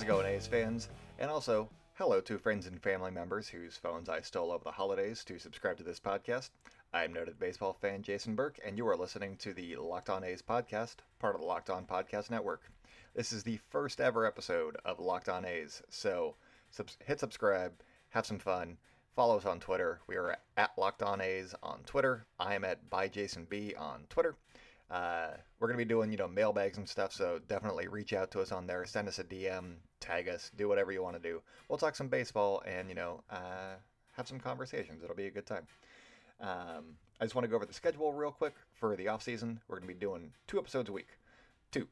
How's it going, A's fans? And also, hello to friends and family members whose phones I stole over the holidays to subscribe to this podcast. I'm noted baseball fan Jason Burke, and you are listening to the Locked On A's podcast, part of the Locked On Podcast Network. This is the first ever episode of Locked On A's, so sub- hit subscribe, have some fun, follow us on Twitter. We are at Locked On A's on Twitter. I am at by Jason B on Twitter. Uh, we're gonna be doing you know mailbags and stuff, so definitely reach out to us on there. Send us a DM, tag us, do whatever you want to do. We'll talk some baseball and you know uh, have some conversations. It'll be a good time. Um, I just want to go over the schedule real quick for the off season. We're gonna be doing two episodes a week, two,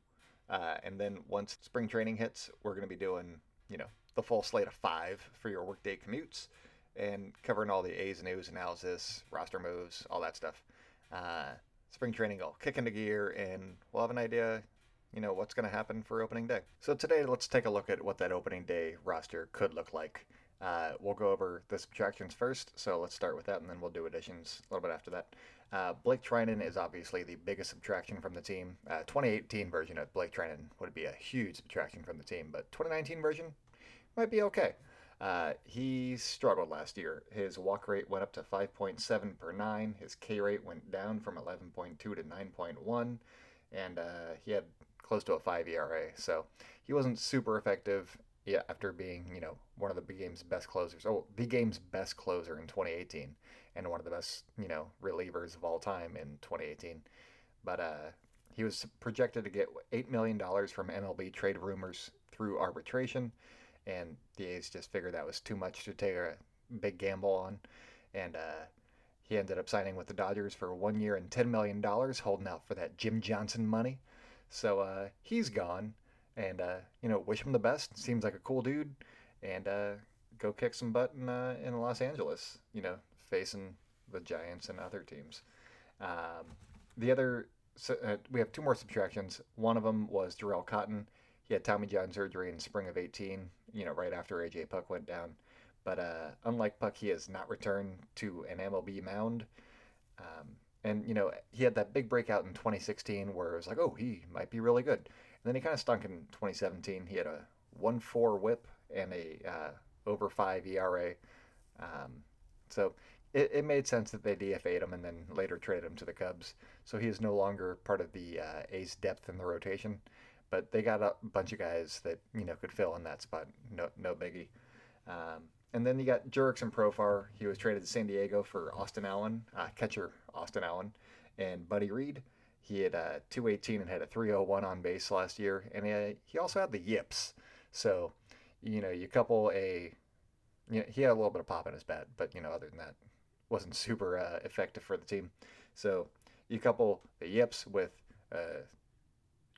uh, and then once spring training hits, we're gonna be doing you know the full slate of five for your workday commutes and covering all the A's news, analysis, roster moves, all that stuff. Uh, spring training will kick into gear and we'll have an idea, you know, what's going to happen for opening day. So today, let's take a look at what that opening day roster could look like. Uh, we'll go over the subtractions first, so let's start with that, and then we'll do additions a little bit after that. Uh, Blake Treinen is obviously the biggest subtraction from the team. Uh, 2018 version of Blake Treinen would be a huge subtraction from the team, but 2019 version might be okay. Uh, he struggled last year. His walk rate went up to 5.7 per nine. His K rate went down from 11.2 to 9.1, and uh, he had close to a five ERA. So he wasn't super effective. Yeah, after being you know one of the game's best closers, oh the game's best closer in 2018, and one of the best you know relievers of all time in 2018. But uh, he was projected to get eight million dollars from MLB trade rumors through arbitration and the A's just figured that was too much to take a big gamble on, and uh, he ended up signing with the Dodgers for one year and ten million dollars, holding out for that Jim Johnson money. So uh, he's gone, and uh, you know, wish him the best. Seems like a cool dude, and uh, go kick some butt in uh, in Los Angeles. You know, facing the Giants and other teams. Um, the other, so, uh, we have two more subtractions. One of them was Jharel Cotton he had Tommy John surgery in spring of 18, you know, right after AJ Puk went down. But uh, unlike Puk, he has not returned to an MLB mound. Um, and, you know, he had that big breakout in 2016 where it was like, oh, he might be really good. And then he kind of stunk in 2017. He had a 1 4 whip and a uh, over 5 ERA. Um, so it, it made sense that they DFA'd him and then later traded him to the Cubs. So he is no longer part of the uh, A's depth in the rotation but they got a bunch of guys that you know could fill in that spot. No, no biggie. Um, and then you got Jurickson and Profar. He was traded to San Diego for Austin Allen, uh, catcher Austin Allen, and Buddy Reed. He had a 218 and had a 301 on base last year, and he, he also had the yips. So, you know, you couple a, you know, he had a little bit of pop in his bat, but you know, other than that, wasn't super uh, effective for the team. So, you couple the yips with uh,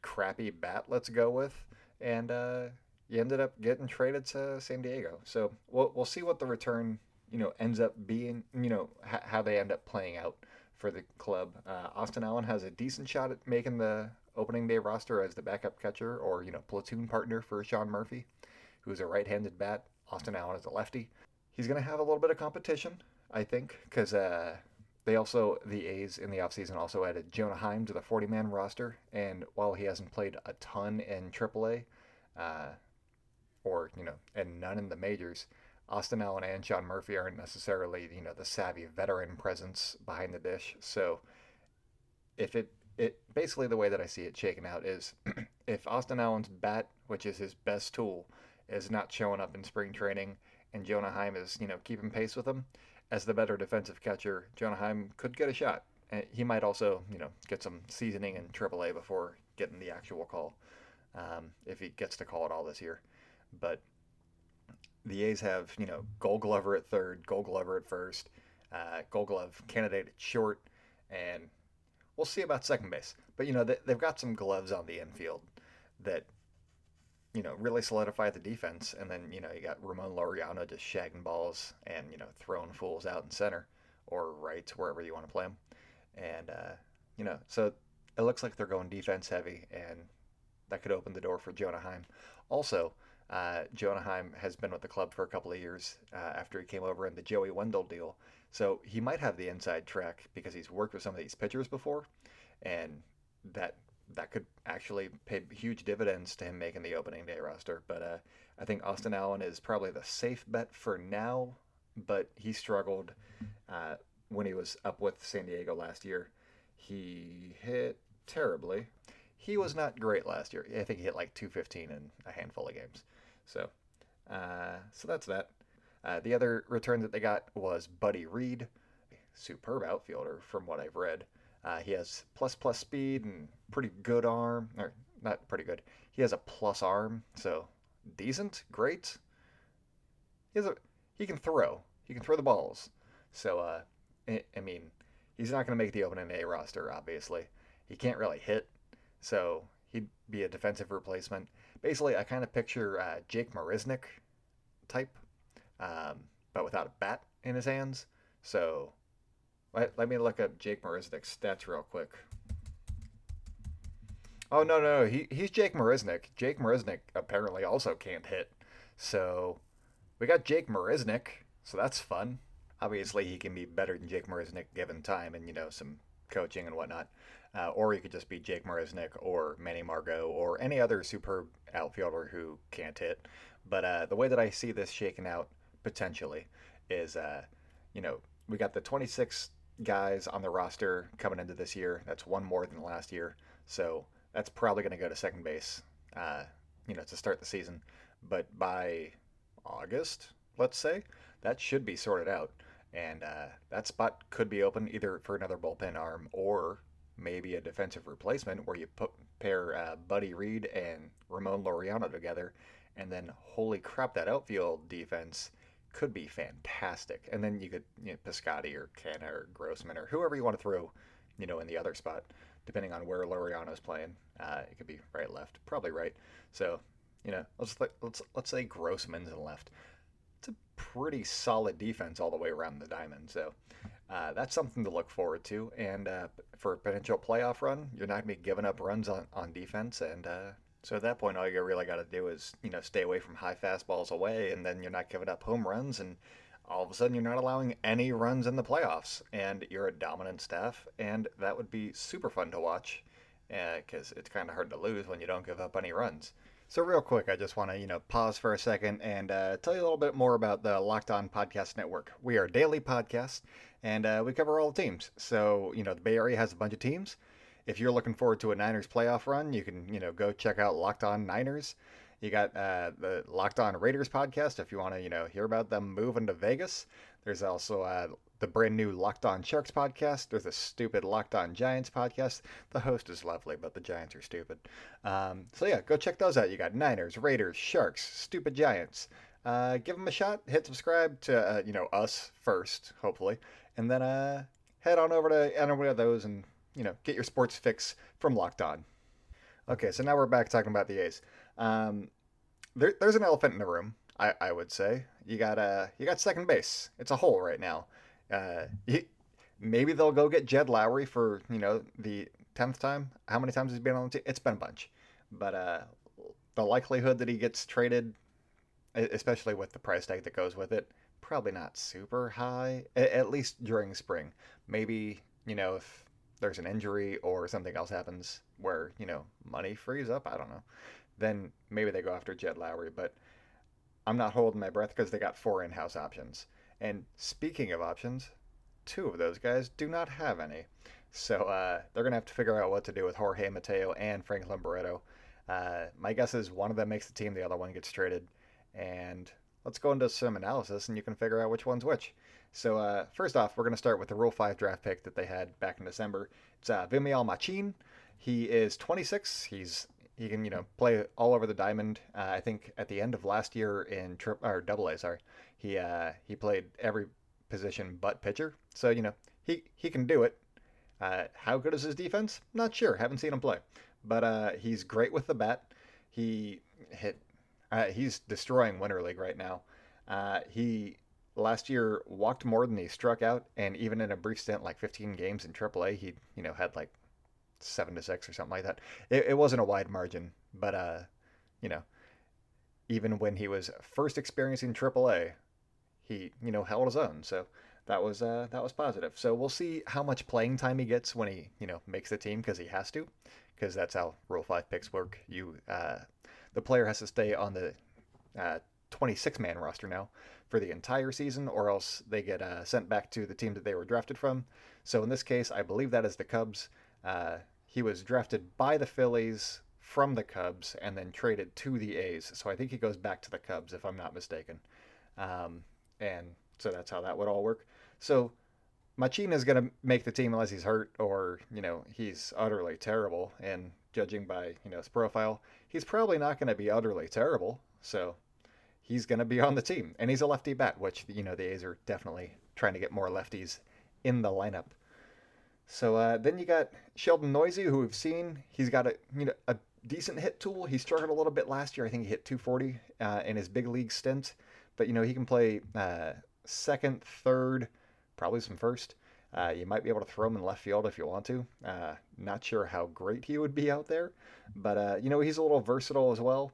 crappy bat, let's go with, and uh, you ended up getting traded to San Diego. So we'll we'll see what the return you know ends up being. You know how they end up playing out for the club. Uh, Austin Allen has a decent shot at making the opening day roster as the backup catcher or you know platoon partner for Sean Murphy, who's a right-handed bat. Austin Allen is a lefty. He's going to have a little bit of competition, I think, because uh, they also, the A's in the offseason also added Jonah Heim to the 40 man roster. And while he hasn't played a ton in AAA, uh, or, you know, and none in the majors, Austin Allen and Sean Murphy aren't necessarily, you know, the savvy veteran presence behind the dish. So if it, it basically the way that I see it shaken out is if Austin Allen's bat, which is his best tool, is not showing up in spring training and Jonah Heim is, you know, keeping pace with him, as the better defensive catcher, Jonah Heim could get a shot. He might also, you know, get some seasoning in AAA before getting the actual call, um, if he gets to call it all this year. But the A's have, you know, Gold Glover at third, Gold Glover at first, uh, Gold Glove candidate at short, and we'll see about second base. But you know, they've got some gloves on the infield that you know, really solidify the defense. And then, you know, you got Ramon Laureano just shagging balls and, you know, throwing fools out in center or right, wherever you want to play them. And, uh, you know, so it looks like they're going defense heavy, and that could open the door for Jonah Heim. Also, uh, Jonah Heim has been with the club for a couple of years uh, after he came over in the Joey Wendle deal. So he might have the inside track because he's worked with some of these pitchers before, and that that could actually pay huge dividends to him making the opening day roster. But uh, I think Austin Allen is probably the safe bet for now, but he struggled uh, when he was up with San Diego last year. He hit terribly. He was not great last year. I think he hit like 215 in a handful of games. So, uh, so that's that. Uh, the other return that they got was Buddy Reed, superb outfielder from what I've read. Uh, he has plus plus speed and pretty good arm, or not pretty good. He has a plus arm, so decent, great. He has a he can throw. He can throw the balls. So uh, I, mean, he's not going to make the opening day roster. Obviously, he can't really hit, so he'd be a defensive replacement. Basically, I kind of picture uh, Jake Marisnick type, um, but without a bat in his hands. So let, let me look up Jake Marisnick's stats real quick. Oh no no he he's Jake Marisnick. Jake Marisnick apparently also can't hit. So we got Jake Marisnick, so that's fun. Obviously he can be better than Jake Marisnick given time and you know some coaching and whatnot. Uh, or he could just be Jake Marisnick or Manny Margot or any other superb outfielder who can't hit. But uh, the way that I see this shaking out potentially is, uh, you know, we got the 26 guys on the roster coming into this year. That's one more than last year. So that's probably going to go to second base, uh, you know, to start the season. But by August, let's say, that should be sorted out. And uh, that spot could be open either for another bullpen arm or maybe a defensive replacement where you put pair uh, Buddy Reed and Ramon Laureano together. And then, holy crap, that outfield defense could be fantastic. And then you could, you know, Piscotty or Canha or Grossman or whoever you want to throw, you know, in the other spot, depending on where Laureano's playing. Uh, it could be right, left, probably right. So, you know, let's let's let's say Grossman's in left. It's a pretty solid defense all the way around the diamond. So. Uh, that's something to look forward to. And uh, for a potential playoff run, you're not going to be giving up runs on, on defense, and uh, so at that point, all you really got to do is, you know, stay away from high fastballs away, and then you're not giving up home runs, and all of a sudden you're not allowing any runs in the playoffs, and you're a dominant staff, and that would be super fun to watch, because uh, it's kind of hard to lose when you don't give up any runs. So real quick, I just want to you know pause for a second and uh, tell you a little bit more about the Locked On Podcast Network. We are a daily podcast, and uh, we cover all the teams. So you know the Bay Area has a bunch of teams if you're looking forward to a Niners playoff run, you can you know go check out Locked On Niners. You got uh, the Locked On Raiders podcast if you want to you know hear about them moving to Vegas. There's also uh, the brand new Locked On Sharks podcast. There's a stupid Locked On Giants podcast. The host is lovely, but the Giants are stupid. Um, so yeah, go check those out. You got Niners, Raiders, Sharks, stupid Giants. Uh, give them a shot. Hit subscribe to uh, you know us first, hopefully, and then uh, head on over to any one of those and you know, get your sports fix from Locked On. Okay, so now we're back talking about the A's. Um, there, there's an elephant in the room. I, I would say you got uh, you got second base. It's a hole right now. Uh, maybe they'll go get Jed Lowrie for you know the tenth time. How many times has he been on the team? It's been a bunch, but uh, the likelihood that he gets traded, especially with the price tag that goes with it, probably not super high. At least during spring. Maybe you know if there's an injury or something else happens where, you know, money frees up, I don't know, then maybe they go after Jed Lowrie, But I'm not holding my breath because they got four in house options. And speaking of options, two of those guys do not have any. So uh, they're going to have to figure out what to do with Jorge Mateo and Franklin Barreto. Uh, my guess is one of them makes the team, the other one gets traded. And let's go into some analysis and you can figure out which one's which. So uh, first off, we're going to start with the Rule 5 draft pick that they had back in December. It's uh, Vimael Machin. He is 26. He's he can you know play all over the diamond. Uh, I think at the end of last year in tri- or Double A, sorry, he uh, he played every position but pitcher. So you know he he can do it. Uh, how good is his defense? Not sure. Haven't seen him play, but uh, he's great with the bat. He hit. Uh, he's destroying Winter League right now. Uh, he last year walked more than he struck out, and even in a brief stint, like 15 games in AAA, he you know had like seven to six or something like that. It, it wasn't a wide margin, but uh, you know, even when he was first experiencing AAA, he you know held his own. So that was uh, that was positive. So we'll see how much playing time he gets when he you know makes the team because he has to, because that's how Rule Five picks work. You uh, the player has to stay on the uh, 26 man roster now for the entire season, or else they get uh, sent back to the team that they were drafted from. So in this case, I believe that is the Cubs. Uh, he was drafted by the Phillies from the Cubs and then traded to the A's. So I think he goes back to the Cubs, if I'm not mistaken. Um, and so that's how that would all work. So Machina is going to make the team unless he's hurt or, you know, he's utterly terrible. And judging by, you know, his profile, he's probably not going to be utterly terrible. So he's going to be on the team. And he's a lefty bat, which, you know, the A's are definitely trying to get more lefties in the lineup. So uh, then you got Sheldon Neuse, who we've seen. He's got a you know a decent hit tool. He struggled a little bit last year. I think he hit 240 uh, in his big league stint, but you know he can play uh, second, third, probably some first. Uh, you might be able to throw him in left field if you want to. Uh, not sure how great he would be out there, but uh, you know he's a little versatile as well.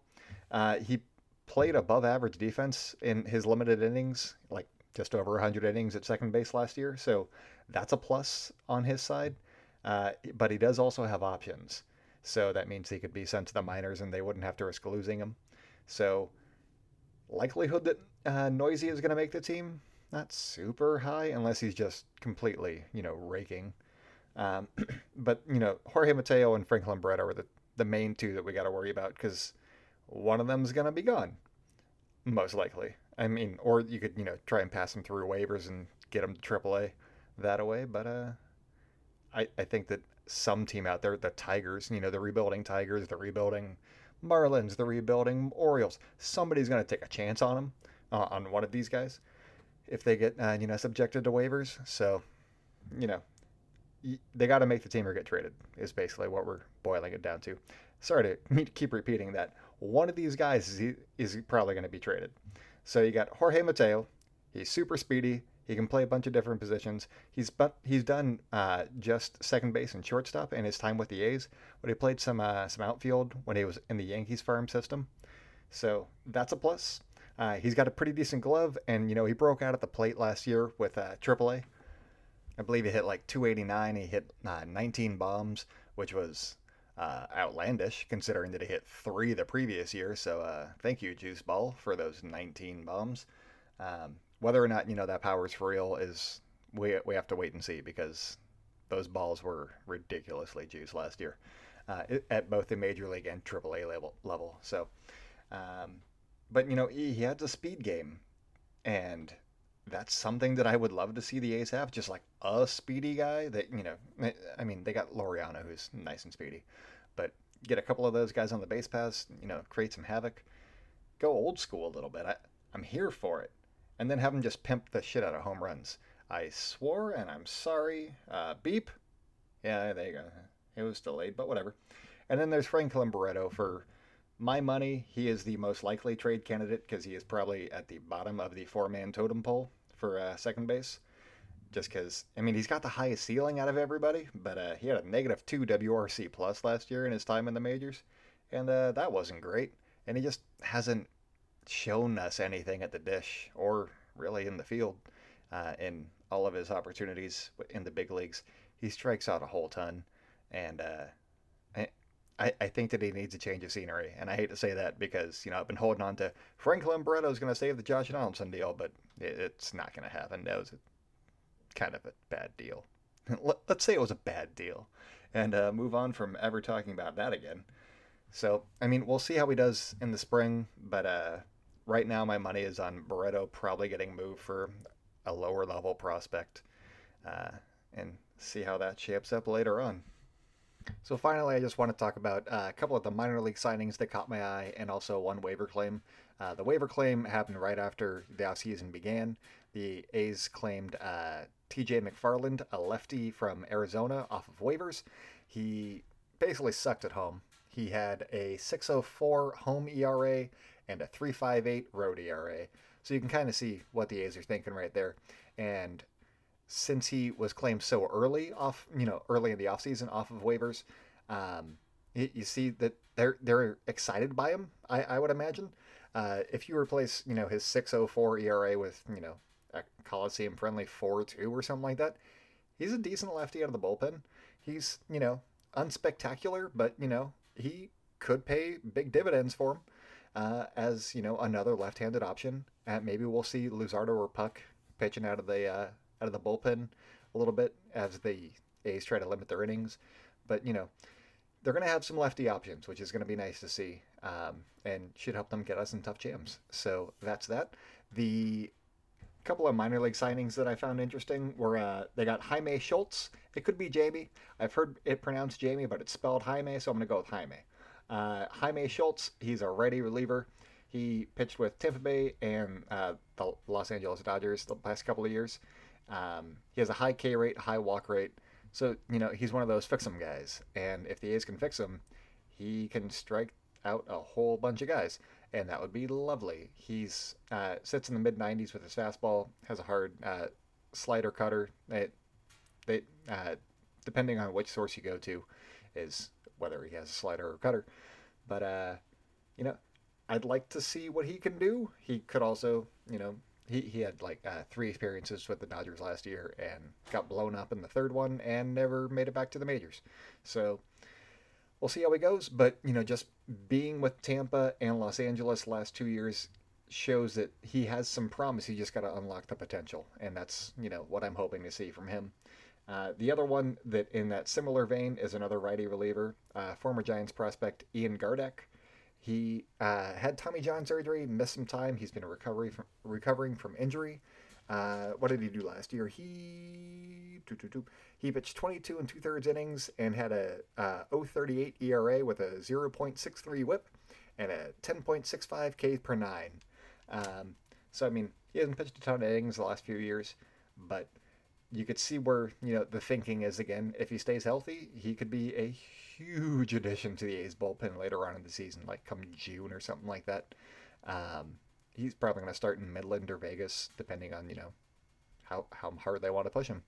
he played above average defense in his limited innings, like just over 100 innings at second base last year. So that's a plus on his side. Uh, but he does also have options. So that means he could be sent to the minors and they wouldn't have to risk losing him. So likelihood that uh, Neuse is going to make the team, not super high unless he's just completely, you know, raking. Um, but, you know, Jorge Mateo and Franklin Barreto are the, the main two that we got to worry about because one of them's going to be gone, most likely. I mean, or you could, you know, try and pass them through waivers and get them to AAA that away. But uh, I, I think that some team out there, the Tigers, you know, the rebuilding Tigers, the rebuilding Marlins, the rebuilding Orioles, somebody's going to take a chance on them, uh, on one of these guys, if they get, uh, you know, subjected to waivers. So, you know, they got to make the team or get traded, is basically what we're boiling it down to. Sorry to keep repeating that. One of these guys is, is probably going to be traded. So you got Jorge Mateo. He's super speedy. He can play a bunch of different positions. He's but he's done uh, just second base and shortstop in his time with the A's, but he played some uh, some outfield when he was in the Yankees farm system. So that's a plus. Uh, he's got a pretty decent glove, and you know he broke out at the plate last year with uh, AAA. I believe he hit like 289. He hit uh, 19 bombs, which was uh, outlandish considering that he hit three the previous year. So uh, thank you, Juice Ball, for those 19 bombs. Um, whether or not you know that power is for real is we we have to wait and see because those balls were ridiculously juiced last year uh, at both the major league and AAA level level. So, um, but you know he, he has a speed game, and that's something that I would love to see the A's have, just like a speedy guy that you know. I mean, they got Laureano who's nice and speedy, but get a couple of those guys on the base paths, you know, create some havoc. Go old school a little bit. I, I'm here for it and then have them just pimp the shit out of home runs. I swore, and I'm sorry. Uh, beep. Yeah, there you go. It was delayed, but whatever. And then there's Franklin Barreto. For my money, he is the most likely trade candidate because he is probably at the bottom of the four-man totem pole for uh, second base. Just because, I mean, he's got the highest ceiling out of everybody, but uh, he had a negative two WRC plus last year in his time in the majors, and uh, that wasn't great. And he just hasn't shown us anything at the dish or really in the field uh, in all of his opportunities in the big leagues. He strikes out a whole ton, and uh, I, I think that he needs a change of scenery. And I hate to say that because you know I've been holding on to Franklin Barreto is going to save the Josh Donaldson deal, but it, it's not going to happen. That was kind of a bad deal. Let, us say it was a bad deal, and uh, move on from ever talking about that again. So I mean, we'll see how he does in the spring, but uh, right now my money is on Barreto probably getting moved for a lower level prospect uh, and see how that shapes up later on. So finally, I just want to talk about uh, a couple of the minor league signings that caught my eye and also one waiver claim. Uh, the waiver claim happened right after the offseason began. The A's claimed uh, TJ McFarland, a lefty from Arizona, off of waivers. He basically sucked at home. He had a 604 home ERA and a 3.58 road ERA. So you can kind of see what the A's are thinking right there. And since he was claimed so early off, you know, early in the offseason off of waivers, um, you see that they're they're excited by him. I, I would imagine. Uh, if you replace, you know, his 6.04 ERA with, you know, a Coliseum friendly 4 2 or something like that. He's a decent lefty out of the bullpen. He's, you know, unspectacular, but, you know, he could pay big dividends for him uh, as, you know, another left handed option. And maybe we'll see Luzardo or Puk pitching out of the uh, out of the bullpen a little bit as the A's try to limit their innings. But you know, they're going to have some lefty options, which is going to be nice to see, um, and should help them get us in tough jams. So that's that. The couple of minor league signings that I found interesting were uh, they got Jaime Schultz. It could be Jamie. I've heard it pronounced Jamie, but it's spelled Jaime, so I'm going to go with Jaime. Uh, Jaime Schultz, he's a righty reliever. He pitched with Tampa Bay and uh, the Los Angeles Dodgers the past couple of years. Um, he has a high K rate, high walk rate. So, you know, he's one of those fix 'em guys. And if the A's can fix him, he can strike out a whole bunch of guys. And that would be lovely. He's uh, sits in the mid 90s with his fastball, has a hard uh, slider cutter. It, they, uh, depending on which source you go to, is whether he has a slider or cutter. But, uh, you know, I'd like to see what he can do. He could also, you know, he, he had like uh, three experiences with the Dodgers last year and got blown up in the third one and never made it back to the majors. So we'll see how he goes. But, you know, just being with Tampa and Los Angeles last two years shows that he has some promise. He just got to unlock the potential. And that's, you know, what I'm hoping to see from him. Uh, the other one that in that similar vein is another righty reliever, uh, former Giants prospect Ian Gardeck. He uh, had Tommy John surgery, missed some time. He's been from, recovering from injury. Uh, what did he do last year? He he pitched 22 and two thirds innings and had a uh, 0.38 ERA with a 0.63 WHIP and a 10.65 K per nine. Um, so I mean, he hasn't pitched a ton of innings the last few years, but you could see where you know the thinking is again. If he stays healthy, he could be a huge addition to the A's bullpen later on in the season, like come June or something like that. Um, he's probably going to start in Midland or Vegas, depending on you know how how hard they want to push him.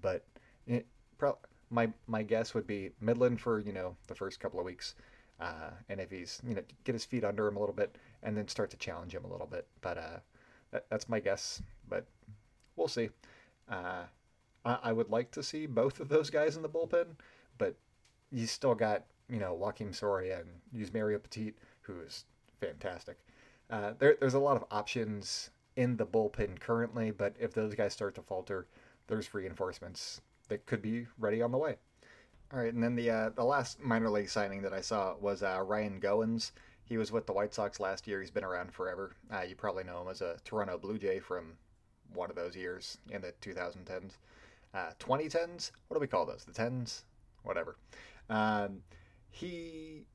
But it, pro- my my guess would be Midland for you know the first couple of weeks, uh, and if he's you know get his feet under him a little bit, and then start to challenge him a little bit. But uh, that, that's my guess. But we'll see. Uh, I, I would like to see both of those guys in the bullpen, but you still got you know Joakim Soria and Yusmeiro Petit, who is fantastic. Uh, there, there's a lot of options in the bullpen currently, but if those guys start to falter, there's reinforcements that could be ready on the way. All right, and then the uh, the last minor league signing that I saw was uh, Ryan Goins. He was with the White Sox last year. He's been around forever. Uh, you probably know him as a Toronto Blue Jay from one of those years in the 2010s. 2010s? Uh, what do we call those? The 10s? Whatever. Um, he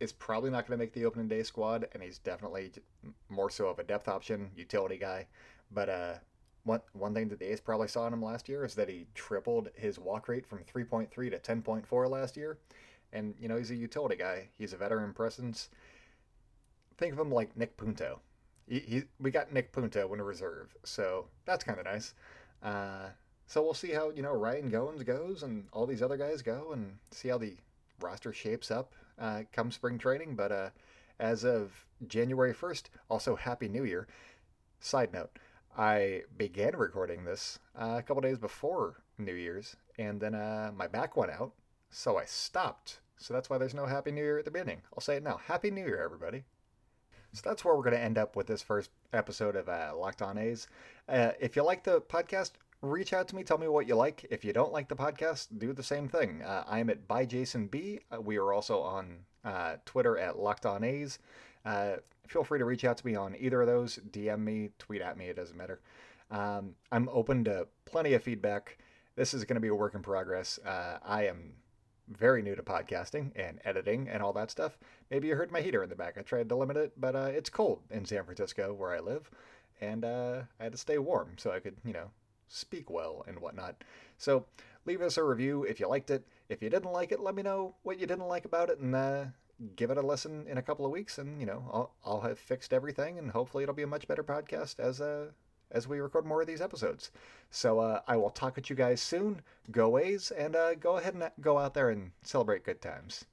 is probably not going to make the opening day squad, and he's definitely more so of a depth option, utility guy. But uh, one one thing that the A's probably saw in him last year is that he tripled his walk rate from 3.3 to 10.4 last year. And, you know, he's a utility guy. He's a veteran presence. Think of him like Nick Punto. He, he, we got Nick Punto in reserve, so that's kind of nice. Uh, so we'll see how you know Ryan Goins goes and all these other guys go, and see how the roster shapes up uh, come spring training. But uh, as of January first, also Happy New Year. Side note: I began recording this uh, a couple days before New Year's, and then uh, my back went out, so I stopped. So that's why there's no Happy New Year at the beginning. I'll say it now: Happy New Year, everybody. So that's where we're going to end up with this first episode of uh, Locked On A's. Uh, if you like the podcast, reach out to me. Tell me what you like. If you don't like the podcast, do the same thing. Uh, I am at by Jason B. Uh, we are also on uh, Twitter at Locked On A's. Uh, feel free to reach out to me on either of those. DM me, tweet at me. It doesn't matter. Um, I'm open to plenty of feedback. This is going to be a work in progress. I am very new to podcasting and editing and all that stuff. Maybe you heard my heater in the back. I tried to limit it, but uh, it's cold in San Francisco where I live, and uh, I had to stay warm so I could, you know, speak well and whatnot. So leave us a review if you liked it. If you didn't like it, let me know what you didn't like about it and uh, give it a listen in a couple of weeks. And you know, I'll, I'll have fixed everything, and hopefully it'll be a much better podcast as uh, as we record more of these episodes. So uh, I will talk with you guys soon. Go A's, and uh, go ahead and go out there and celebrate good times.